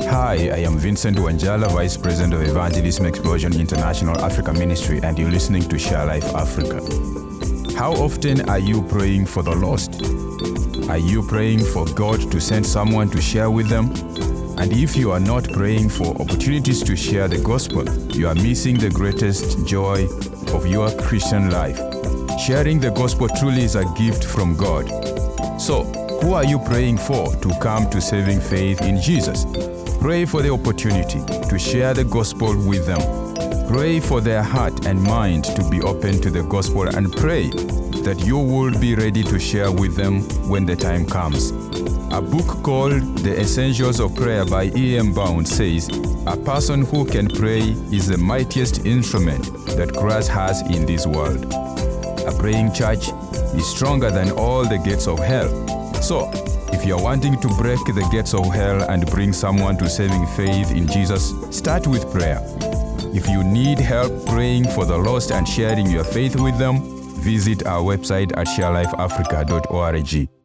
Hi, I am Vincent Wanjala, Vice President of Evangelism Explosion International Africa Ministry, and you're listening to Share Life Africa. How often are you praying for the lost? Are you praying for God to send someone to share with them? And if you are not praying for opportunities to share the gospel, you are missing the greatest joy of your Christian life. Sharing the gospel truly is a gift from God. So, who are you praying for to come to saving faith in Jesus? Pray for the opportunity to share the gospel with them. Pray for their heart and mind to be open to the gospel and pray that you will be ready to share with them when the time comes. A book called The Essentials of Prayer by E.M. Bounds says, A person who can pray is the mightiest instrument that Christ has in this world. A praying church is stronger than all the gates of hell. So, if you're wanting to break the gates of hell and bring someone to saving faith in Jesus, start with prayer. If you need help praying for the lost and sharing your faith with them, visit our website at sharelifeafrica.org.